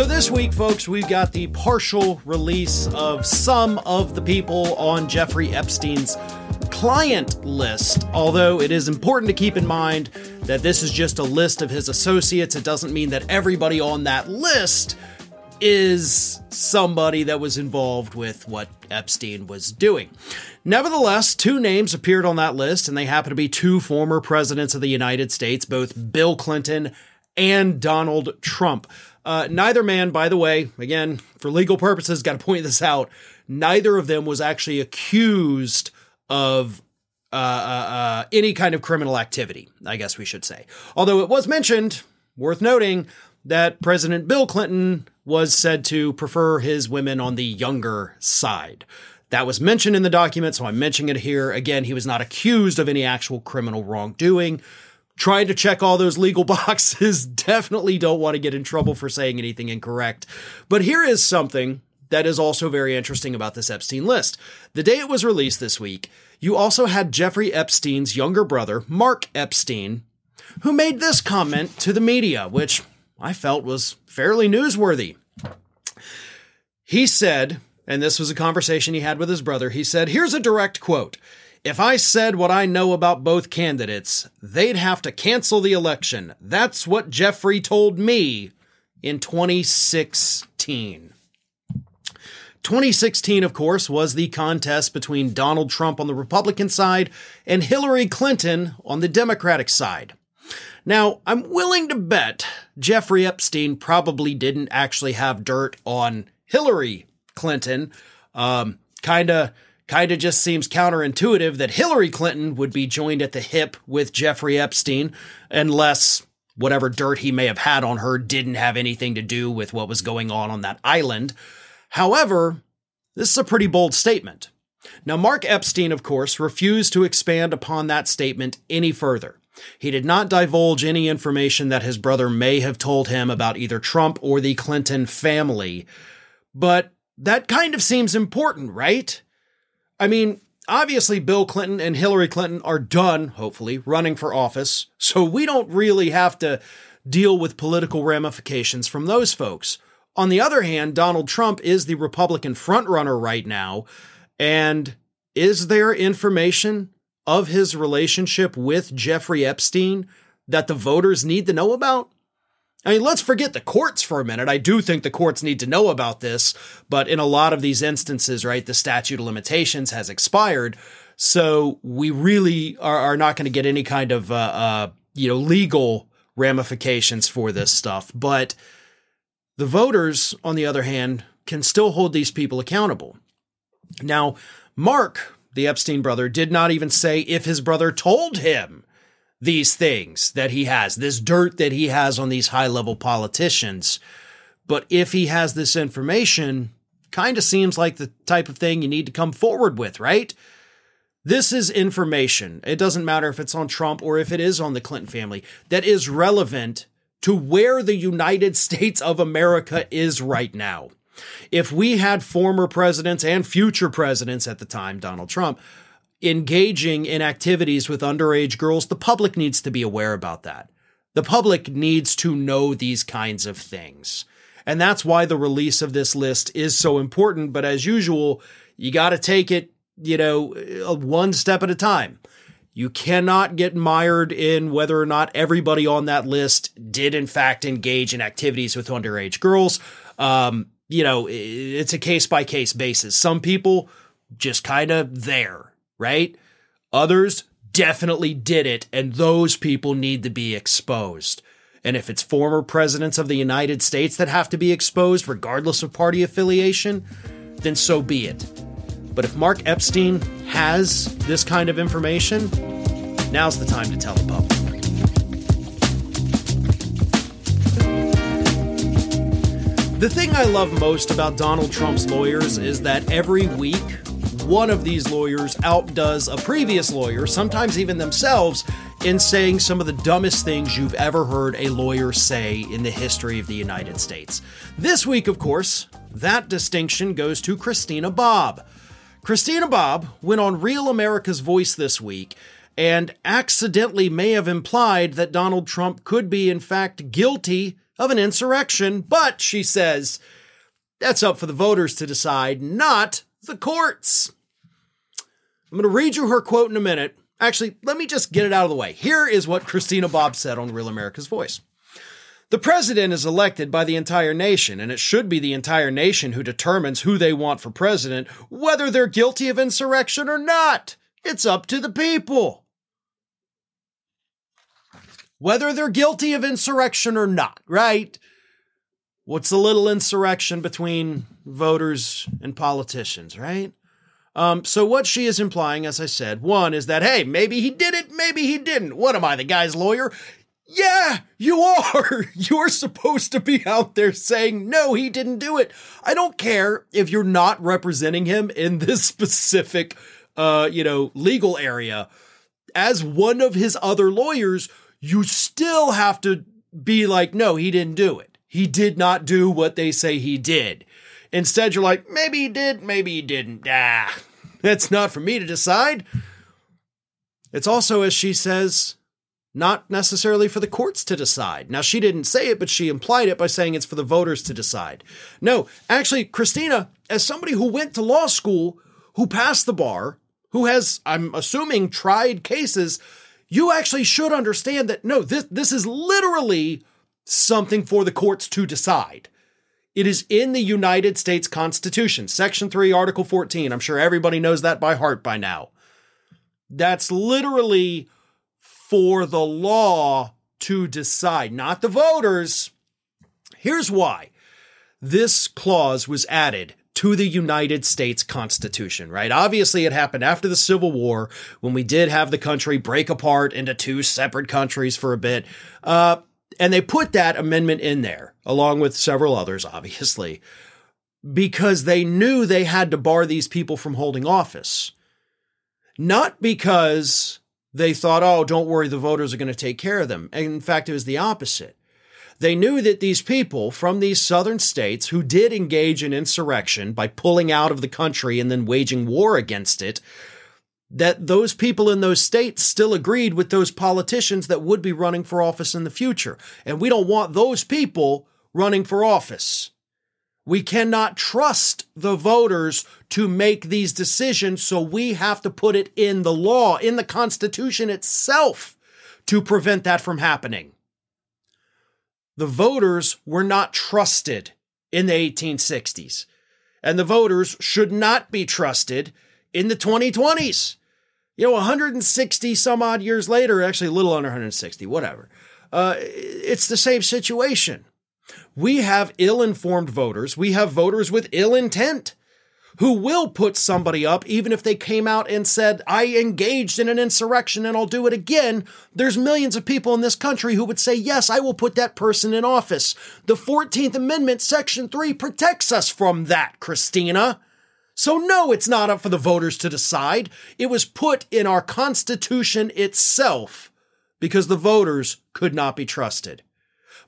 So, this week, folks, we've got the partial release of some of the people on Jeffrey Epstein's client list. Although it is important to keep in mind that this is just a list of his associates, it doesn't mean that everybody on that list is somebody that was involved with what Epstein was doing. Nevertheless, two names appeared on that list, and they happen to be two former presidents of the United States, both Bill Clinton and Donald Trump. Uh, neither man, by the way, again, for legal purposes, got to point this out, neither of them was actually accused of uh, uh, uh, any kind of criminal activity, I guess we should say. Although it was mentioned, worth noting, that President Bill Clinton was said to prefer his women on the younger side. That was mentioned in the document, so I'm mentioning it here. Again, he was not accused of any actual criminal wrongdoing trying to check all those legal boxes. Definitely don't want to get in trouble for saying anything incorrect. But here is something that is also very interesting about this Epstein list. The day it was released this week, you also had Jeffrey Epstein's younger brother, Mark Epstein, who made this comment to the media, which I felt was fairly newsworthy. He said, and this was a conversation he had with his brother, he said, Here's a direct quote. If I said what I know about both candidates, they'd have to cancel the election. That's what Jeffrey told me in 2016. 2016, of course, was the contest between Donald Trump on the Republican side and Hillary Clinton on the Democratic side. Now, I'm willing to bet Jeffrey Epstein probably didn't actually have dirt on Hillary Clinton. Um, kind of just seems counterintuitive that Hillary Clinton would be joined at the hip with Jeffrey Epstein, unless whatever dirt he may have had on her didn't have anything to do with what was going on on that island. However, this is a pretty bold statement. Now, Mark Epstein, of course, refused to expand upon that statement any further. He did not divulge any information that his brother may have told him about either Trump or the Clinton family. But that kind of seems important, right? I mean, obviously, Bill Clinton and Hillary Clinton are done, hopefully, running for office. So we don't really have to deal with political ramifications from those folks. On the other hand, Donald Trump is the Republican frontrunner right now. And is there information of his relationship with Jeffrey Epstein that the voters need to know about? I mean, let's forget the courts for a minute. I do think the courts need to know about this, but in a lot of these instances, right, the statute of limitations has expired. So we really are, are not going to get any kind of, uh, uh, you know, legal ramifications for this stuff. But the voters, on the other hand, can still hold these people accountable. Now, Mark, the Epstein brother, did not even say if his brother told him these things that he has, this dirt that he has on these high level politicians. But if he has this information, kind of seems like the type of thing you need to come forward with, right? This is information. It doesn't matter if it's on Trump or if it is on the Clinton family that is relevant to where the United States of America is right now. If we had former presidents and future presidents at the time, Donald Trump, engaging in activities with underage girls, the public needs to be aware about that. The public needs to know these kinds of things. And that's why the release of this list is so important. But as usual, you got to take it, you know, uh, one step at a time. You cannot get mired in whether or not everybody on that list did, in fact, engage in activities with underage girls. Um, you know, it's a case by case basis. Some people just kind of there right? Others definitely did it, and those people need to be exposed. And if it's former presidents of the United States that have to be exposed, regardless of party affiliation, then so be it. But if Mark Epstein has this kind of information, now's the time to tell the public. The thing I love most about Donald Trump's lawyers is that every week one of these lawyers outdoes a previous lawyer, sometimes even themselves, in saying some of the dumbest things you've ever heard a lawyer say in the history of the United States. This week, of course, that distinction goes to Christina Bobb. Christina Bobb went on Real America's Voice this week and accidentally may have implied that Donald Trump could be, in fact, guilty of an insurrection, but she says that's up for the voters to decide, not the courts. I'm going to read you her quote in a minute. Actually, let me just get it out of the way. Here is what Christina Bobb said on Real America's Voice. The president is elected by the entire nation, and it should be the entire nation who determines who they want for president, whether they're guilty of insurrection or not. It's up to the people. Whether they're guilty of insurrection or not, right? What's a little insurrection between voters and politicians, right? Um, so what she is implying, as I said, one is that, hey, maybe he did it, maybe he didn't. What am I, the guy's lawyer? Yeah, you are. You're supposed to be out there saying, no, he didn't do it. I don't care if you're not representing him in this specific, uh, you know, legal area. As one of his other lawyers, you still have to be like, no, he didn't do it. He did not do what they say he did. Instead, you're like, maybe he did, maybe he didn't. Ah, that's not for me to decide. It's also, as she says, not necessarily for the courts to decide. Now, she didn't say it, but she implied it by saying it's for the voters to decide. No, actually, Christina, as somebody who went to law school, who passed the bar, who has, I'm assuming, tried cases, you actually should understand that no, this, this is literally something for the courts to decide. It is in the United States Constitution, Section 3, Article 14. I'm sure everybody knows that by heart by now. That's literally for the law to decide, not the voters. Here's why this clause was added to the United States Constitution, right? Obviously, it happened after the Civil War when we did have the country break apart into two separate countries for a bit. Uh, and they put that amendment in there, along with several others, obviously, because they knew they had to bar these people from holding office. Not because they thought, oh, don't worry, the voters are going to take care of them. And in fact, it was the opposite. They knew that these people from these southern states who did engage in insurrection by pulling out of the country and then waging war against it that those people in those states still agreed with those politicians that would be running for office in the future. And we don't want those people running for office. We cannot trust the voters to make these decisions, so we have to put it in the law, in the Constitution itself, to prevent that from happening. The voters were not trusted in the 1860s, and the voters should not be trusted in the 2020s you know, 160 some odd years later, actually a little under 160, whatever. Uh, it's the same situation. We have ill informed voters. We have voters with ill intent who will put somebody up even if they came out and said, I engaged in an insurrection and I'll do it again. There's millions of people in this country who would say, Yes, I will put that person in office. The 14th Amendment, Section 3, protects us from that, Christina. So, no, it's not up for the voters to decide. It was put in our Constitution itself because the voters could not be trusted.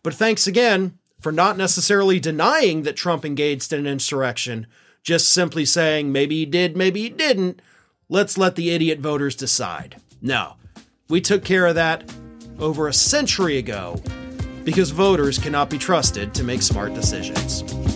But thanks again for not necessarily denying that Trump engaged in an insurrection, just simply saying maybe he did, maybe he didn't. Let's let the idiot voters decide. No, we took care of that over a century ago because voters cannot be trusted to make smart decisions.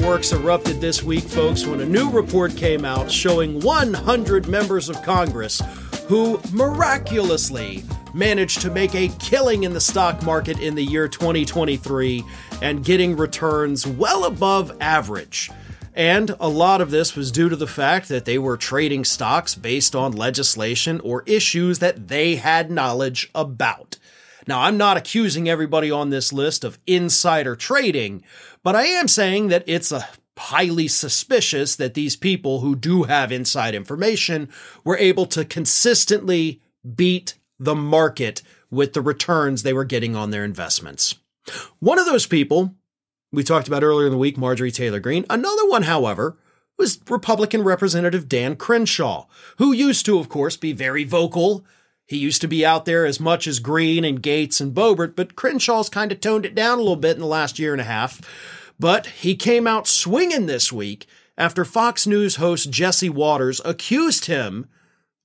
Fireworks erupted this week, folks, when a new report came out showing 100 members of Congress who miraculously managed to make a killing in the stock market in the year 2023 and getting returns well above average. And a lot of this was due to the fact that they were trading stocks based on legislation or issues that they had knowledge about. Now, I'm not accusing everybody on this list of insider trading, but I am saying that it's a highly suspicious that these people who do have inside information were able to consistently beat the market with the returns they were getting on their investments. One of those people we talked about earlier in the week, Marjorie Taylor Greene. Another one, however, was Republican Representative Dan Crenshaw, who used to, of course, be very vocal. He used to be out there as much as Greene and Gaetz and Boebert, but Crenshaw's kind of toned it down a little bit in the last year and a half. But he came out swinging this week after Fox News host Jesse Watters accused him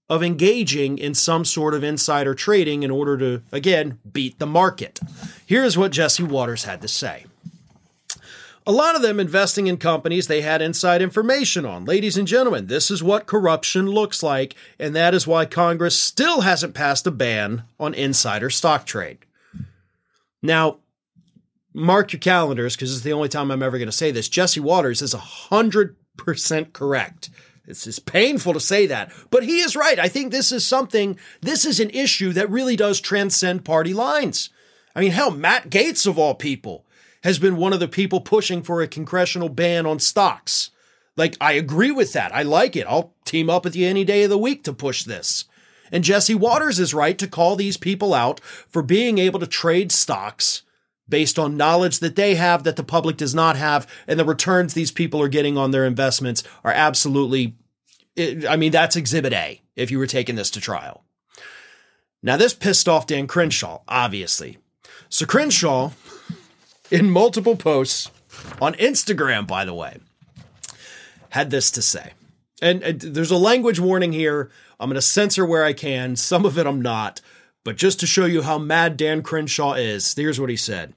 of engaging in some sort of insider trading in order to, again, beat the market. Here's what Jesse Watters had to say. A lot of them investing in companies they had inside information on. Ladies and gentlemen, this is what corruption looks like, and that is why Congress still hasn't passed a ban on insider stock trade. Now, mark your calendars because it's the only time I'm ever going to say this. Jesse Watters is 100% correct. It's just painful to say that, but he is right. I think this is something, this is an issue that really does transcend party lines. I mean, hell, Matt Gaetz of all people, has been one of the people pushing for a congressional ban on stocks. Like, I agree with that. I like it. I'll team up with you any day of the week to push this. And Jesse Watters is right to call these people out for being able to trade stocks based on knowledge that they have that the public does not have. And the returns these people are getting on their investments are absolutely, I mean, that's exhibit A if you were taking this to trial. Now, this pissed off Dan Crenshaw, obviously. So Crenshaw in multiple posts on Instagram, by the way, had this to say. And, and there's a language warning here. I'm going to censor where I can. Some of it I'm not. But just to show you how mad Dan Crenshaw is, here's what he said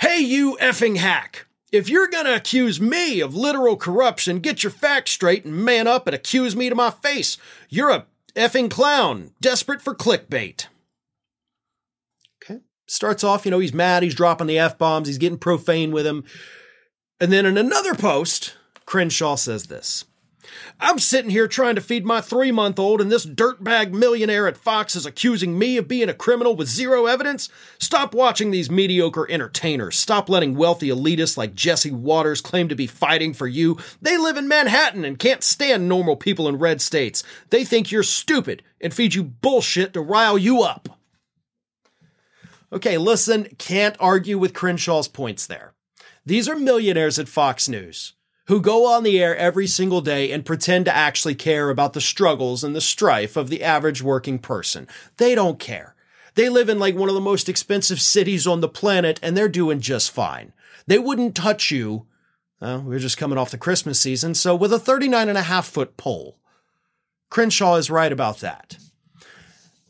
Hey, you effing hack. If you're going to accuse me of literal corruption, get your facts straight and man up and accuse me to my face. You're a effing clown, desperate for clickbait starts off, you know, he's mad, he's dropping the F bombs, he's getting profane with him. And then in another post, Crenshaw says this I'm sitting here trying to feed my three month old, and this dirtbag millionaire at Fox is accusing me of being a criminal with zero evidence? Stop watching these mediocre entertainers. Stop letting wealthy elitists like Jesse Watters claim to be fighting for you. They live in Manhattan and can't stand normal people in red states. They think you're stupid and feed you bullshit to rile you up. Okay, listen, can't argue with Crenshaw's points there. These are millionaires at Fox News who go on the air every single day and pretend to actually care about the struggles and the strife of the average working person. They don't care. They live in like one of the most expensive cities on the planet and they're doing just fine. They wouldn't touch you. Well, we're just coming off the Christmas season, so with a 39 and a half foot pole. Crenshaw is right about that.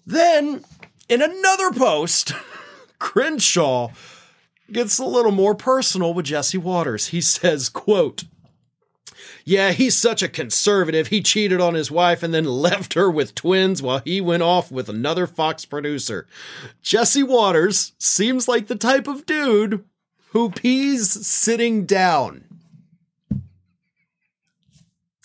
Then, in another post, Crenshaw gets a little more personal with Jesse Watters. He says, quote, yeah, he's such a conservative. He cheated on his wife and then left her with twins while he went off with another Fox producer. Jesse Watters seems like the type of dude who pees sitting down.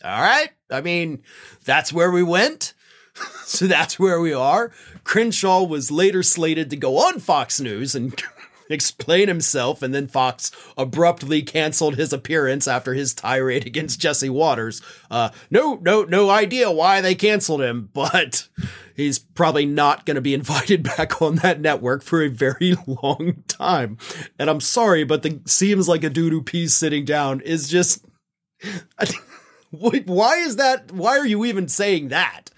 All right. I mean, that's where we went. so that's where we are. Crenshaw was later slated to go on Fox News and explain himself, and then Fox abruptly canceled his appearance after his tirade against Jesse Watters. Uh, no, no, no idea why they canceled him, but he's probably not going to be invited back on that network for a very long time. And I'm sorry, but the seems like a dude who pees sitting down is just. why is that? Why are you even saying that?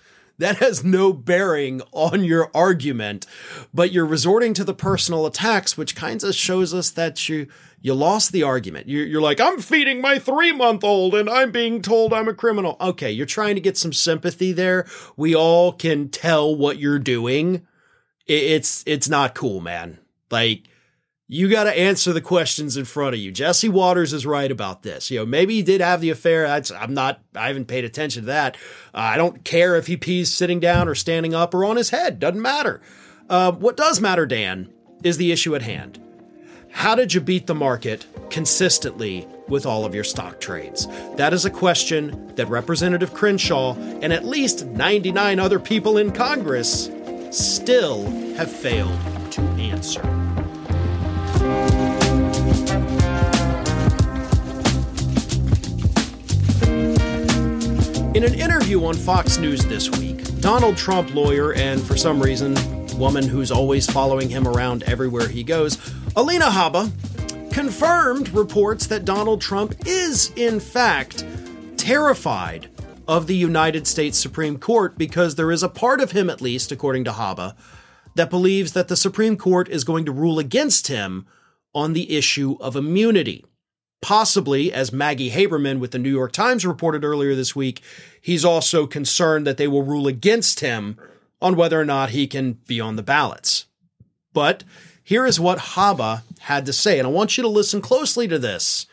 That has no bearing on your argument, but you're resorting to the personal attacks, which kind of shows us that you you lost the argument. You're, you're like, I'm feeding my three month old and I'm being told I'm a criminal. Okay, you're trying to get some sympathy there. We all can tell what you're doing. It's it's not cool, man. Like you got to answer the questions in front of you. Jesse Watters is right about this. You know, maybe he did have the affair. I'm not, I haven't paid attention to that. Uh, I don't care if he pees sitting down or standing up or on his head. Doesn't matter. Uh, what does matter, Dan, is the issue at hand. How did you beat the market consistently with all of your stock trades? That is a question that Representative Crenshaw and at least 99 other people in Congress still have failed to answer. In an interview on Fox News this week, Donald Trump lawyer and for some reason, woman who's always following him around everywhere he goes, Alina Habba, confirmed reports that Donald Trump is, in fact, terrified of the United States Supreme Court because there is a part of him, at least, according to Habba, that believes that the Supreme Court is going to rule against him on the issue of immunity. Possibly, as Maggie Haberman with the New York Times reported earlier this week, he's also concerned that they will rule against him on whether or not he can be on the ballots. But here is what Habba had to say, and I want you to listen closely to this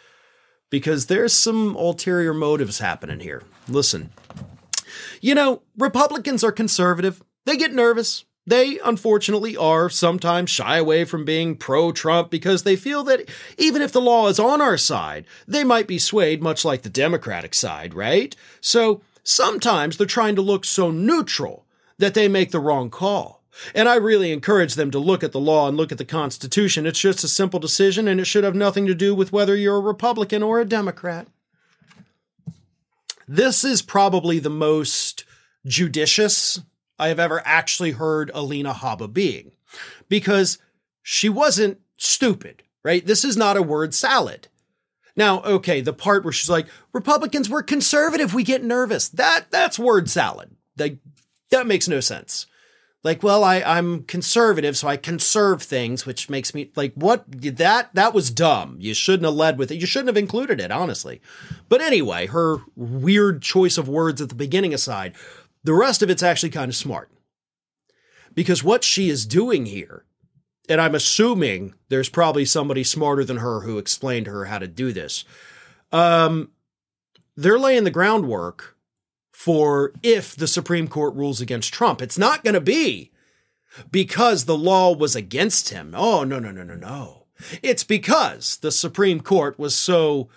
because there's some ulterior motives happening here. Listen. You know, Republicans are conservative. They get nervous. They, unfortunately, are sometimes shy away from being pro Trump because they feel that even if the law is on our side, they might be swayed, much like the Democratic side, right? So sometimes they're trying to look so neutral that they make the wrong call. And I really encourage them to look at the law and look at the Constitution. It's just a simple decision, and it should have nothing to do with whether you're a Republican or a Democrat. This is probably the most judicious I have ever actually heard Alina Habba being because she wasn't stupid, right? This is not a word salad. Now, okay, the part where she's like, Republicans, we're conservative, we get nervous. That that's word salad. Like that makes no sense like well I, i'm conservative so i conserve things which makes me like what that that was dumb you shouldn't have led with it you shouldn't have included it honestly but anyway her weird choice of words at the beginning aside the rest of it's actually kind of smart because what she is doing here and i'm assuming there's probably somebody smarter than her who explained to her how to do this um they're laying the groundwork for if the Supreme Court rules against Trump. It's not going to be because the law was against him. Oh, no, no, no, no, no. It's because the Supreme Court was so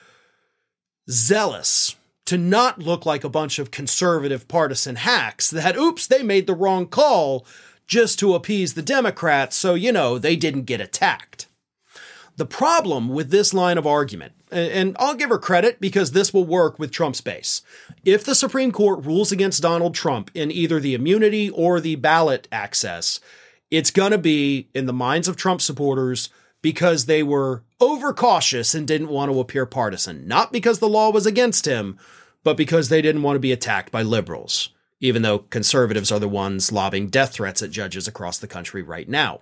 zealous to not look like a bunch of conservative partisan hacks that, oops, they made the wrong call just to appease the Democrats, so, you know, they didn't get attacked. The problem with this line of argument and I'll give her credit because this will work with Trump's base. If the Supreme Court rules against Donald Trump in either the immunity or the ballot access, it's going to be in the minds of Trump supporters because they were overcautious and didn't want to appear partisan, not because the law was against him, but because they didn't want to be attacked by liberals, even though conservatives are the ones lobbing death threats at judges across the country right now.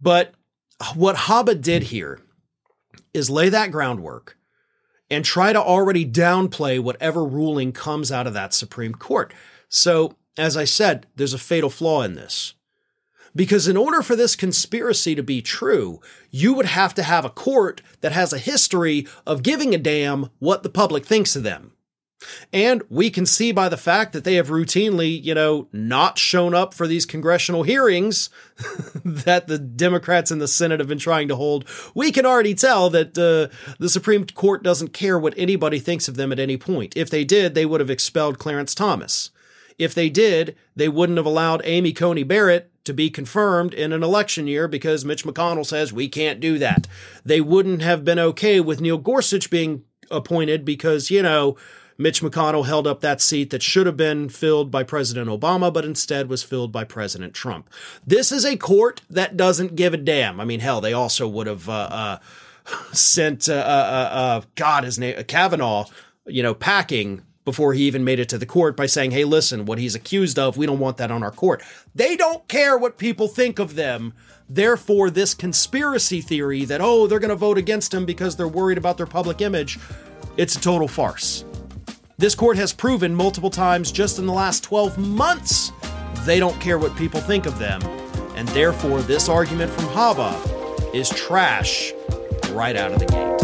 But what Habba did here is lay that groundwork and try to already downplay whatever ruling comes out of that Supreme Court. So, as I said, there's a fatal flaw in this. Because in order for this conspiracy to be true, you would have to have a court that has a history of giving a damn what the public thinks of them. And we can see by the fact that they have routinely, you know, not shown up for these congressional hearings that the Democrats in the Senate have been trying to hold. We can already tell that uh, the Supreme Court doesn't care what anybody thinks of them at any point. If they did, they would have expelled Clarence Thomas. If they did, they wouldn't have allowed Amy Coney Barrett to be confirmed in an election year because Mitch McConnell says we can't do that. They wouldn't have been okay with Neil Gorsuch being appointed because, you know, Mitch McConnell held up that seat that should have been filled by President Obama, but instead was filled by President Trump. This is a court that doesn't give a damn. I mean, hell, they also would have uh, uh, sent, uh, uh, uh, uh God, his name, Kavanaugh, you know, packing before he even made it to the court by saying, hey, listen, what he's accused of, we don't want that on our court. They don't care what people think of them. Therefore, this conspiracy theory that, oh, they're going to vote against him because they're worried about their public image, it's a total farce. This court has proven multiple times just in the last 12 months they don't care what people think of them, and therefore this argument from Habba is trash right out of the gate.